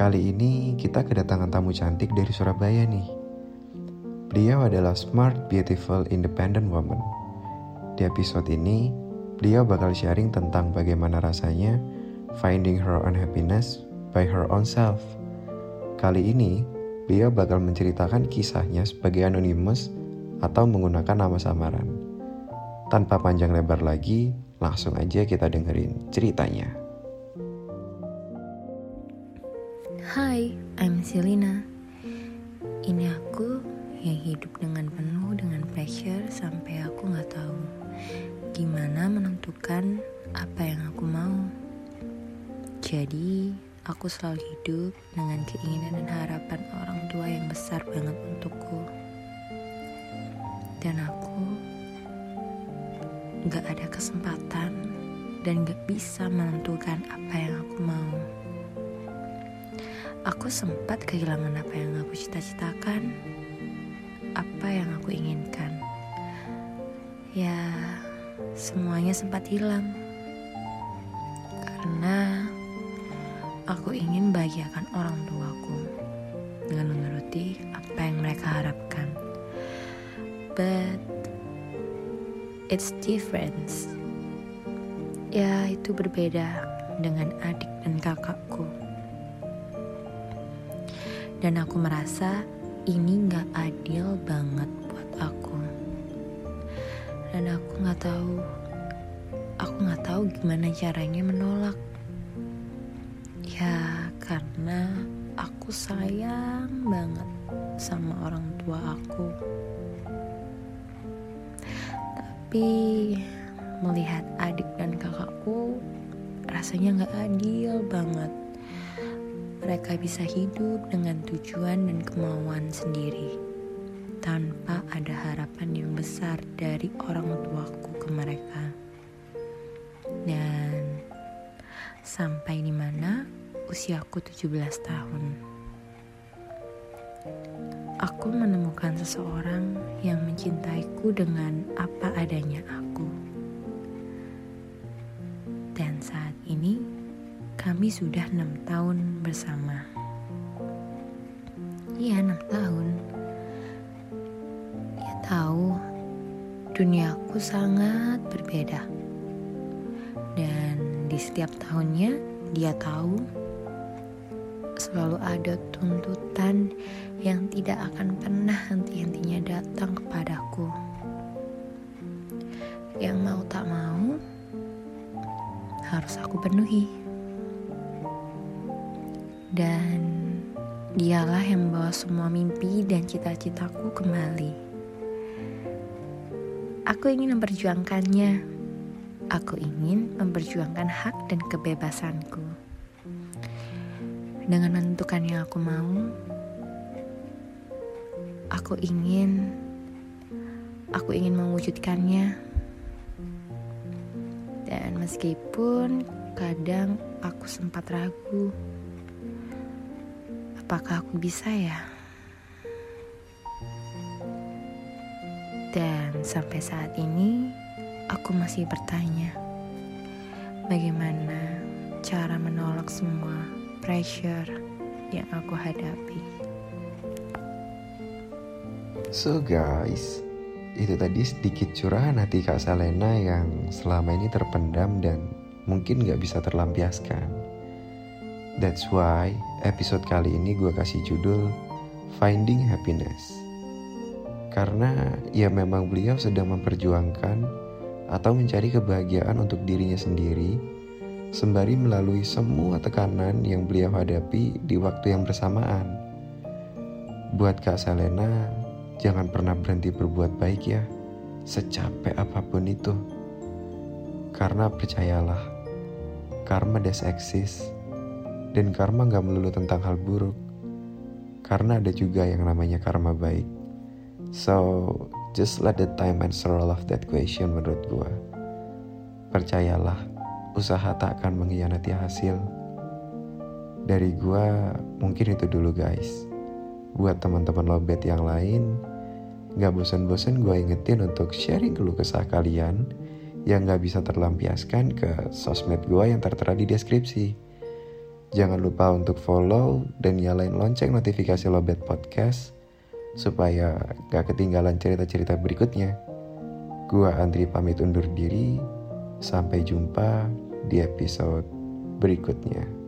Kali ini kita kedatangan tamu cantik dari Surabaya nih. Beliau adalah smart, beautiful, independent woman. Di episode ini, beliau bakal sharing tentang bagaimana rasanya finding her own happiness by her own self. Kali ini, beliau bakal menceritakan kisahnya sebagai anonymous atau menggunakan nama samaran. Tanpa panjang lebar lagi, langsung aja kita dengerin ceritanya. Hai, I'm Selina. Ini aku yang hidup dengan penuh dengan pressure sampai aku nggak tahu gimana menentukan apa yang aku mau. Jadi, aku selalu hidup dengan keinginan dan harapan orang tua yang besar banget untukku. Dan aku nggak ada kesempatan dan nggak bisa menentukan apa yang aku mau. Aku sempat kehilangan apa yang aku cita-citakan, apa yang aku inginkan. Ya, semuanya sempat hilang. Karena aku ingin bahagiakan orang tuaku dengan menuruti apa yang mereka harapkan. But it's different. Ya, itu berbeda dengan adik dan kakakku dan aku merasa ini gak adil banget buat aku. Dan aku gak tahu aku gak tahu gimana caranya menolak. Ya karena aku sayang banget sama orang tua aku. Tapi melihat adik dan kakakku rasanya gak adil banget mereka bisa hidup dengan tujuan dan kemauan sendiri tanpa ada harapan yang besar dari orang tuaku ke mereka. Dan sampai di mana usiaku 17 tahun. Aku menemukan seseorang yang mencintaiku dengan apa adanya aku. Sudah enam tahun bersama. Iya, enam tahun. Dia tahu duniaku sangat berbeda. Dan di setiap tahunnya dia tahu selalu ada tuntutan yang tidak akan pernah henti-hentinya datang kepadaku. Yang mau tak mau harus aku penuhi dan dialah yang membawa semua mimpi dan cita-citaku kembali. Aku ingin memperjuangkannya. Aku ingin memperjuangkan hak dan kebebasanku. Dengan menentukan yang aku mau, aku ingin aku ingin mewujudkannya. Dan meskipun kadang aku sempat ragu, apakah aku bisa ya? Dan sampai saat ini, aku masih bertanya, bagaimana cara menolak semua pressure yang aku hadapi. So guys, itu tadi sedikit curahan hati Kak Salena yang selama ini terpendam dan mungkin gak bisa terlampiaskan. That's why episode kali ini gue kasih judul Finding Happiness. Karena ya memang beliau sedang memperjuangkan atau mencari kebahagiaan untuk dirinya sendiri sembari melalui semua tekanan yang beliau hadapi di waktu yang bersamaan. Buat Kak Selena, jangan pernah berhenti berbuat baik ya, secapek apa pun itu. Karena percayalah, karma does exist, dan karma gak melulu tentang hal buruk. Karena ada juga yang namanya karma baik. So, just let the time answer all of that question menurut gue. Percayalah, usaha tak akan mengkhianati hasil. Dari gue, mungkin itu dulu guys. Buat teman-teman lobet yang lain, gak bosen-bosen gue ingetin untuk sharing keluh kesah kalian yang gak bisa terlampiaskan ke sosmed gue yang tertera di deskripsi. Jangan lupa untuk follow dan nyalain lonceng notifikasi Lobet Podcast supaya gak ketinggalan cerita-cerita berikutnya. Gua Andri pamit undur diri. Sampai jumpa di episode berikutnya.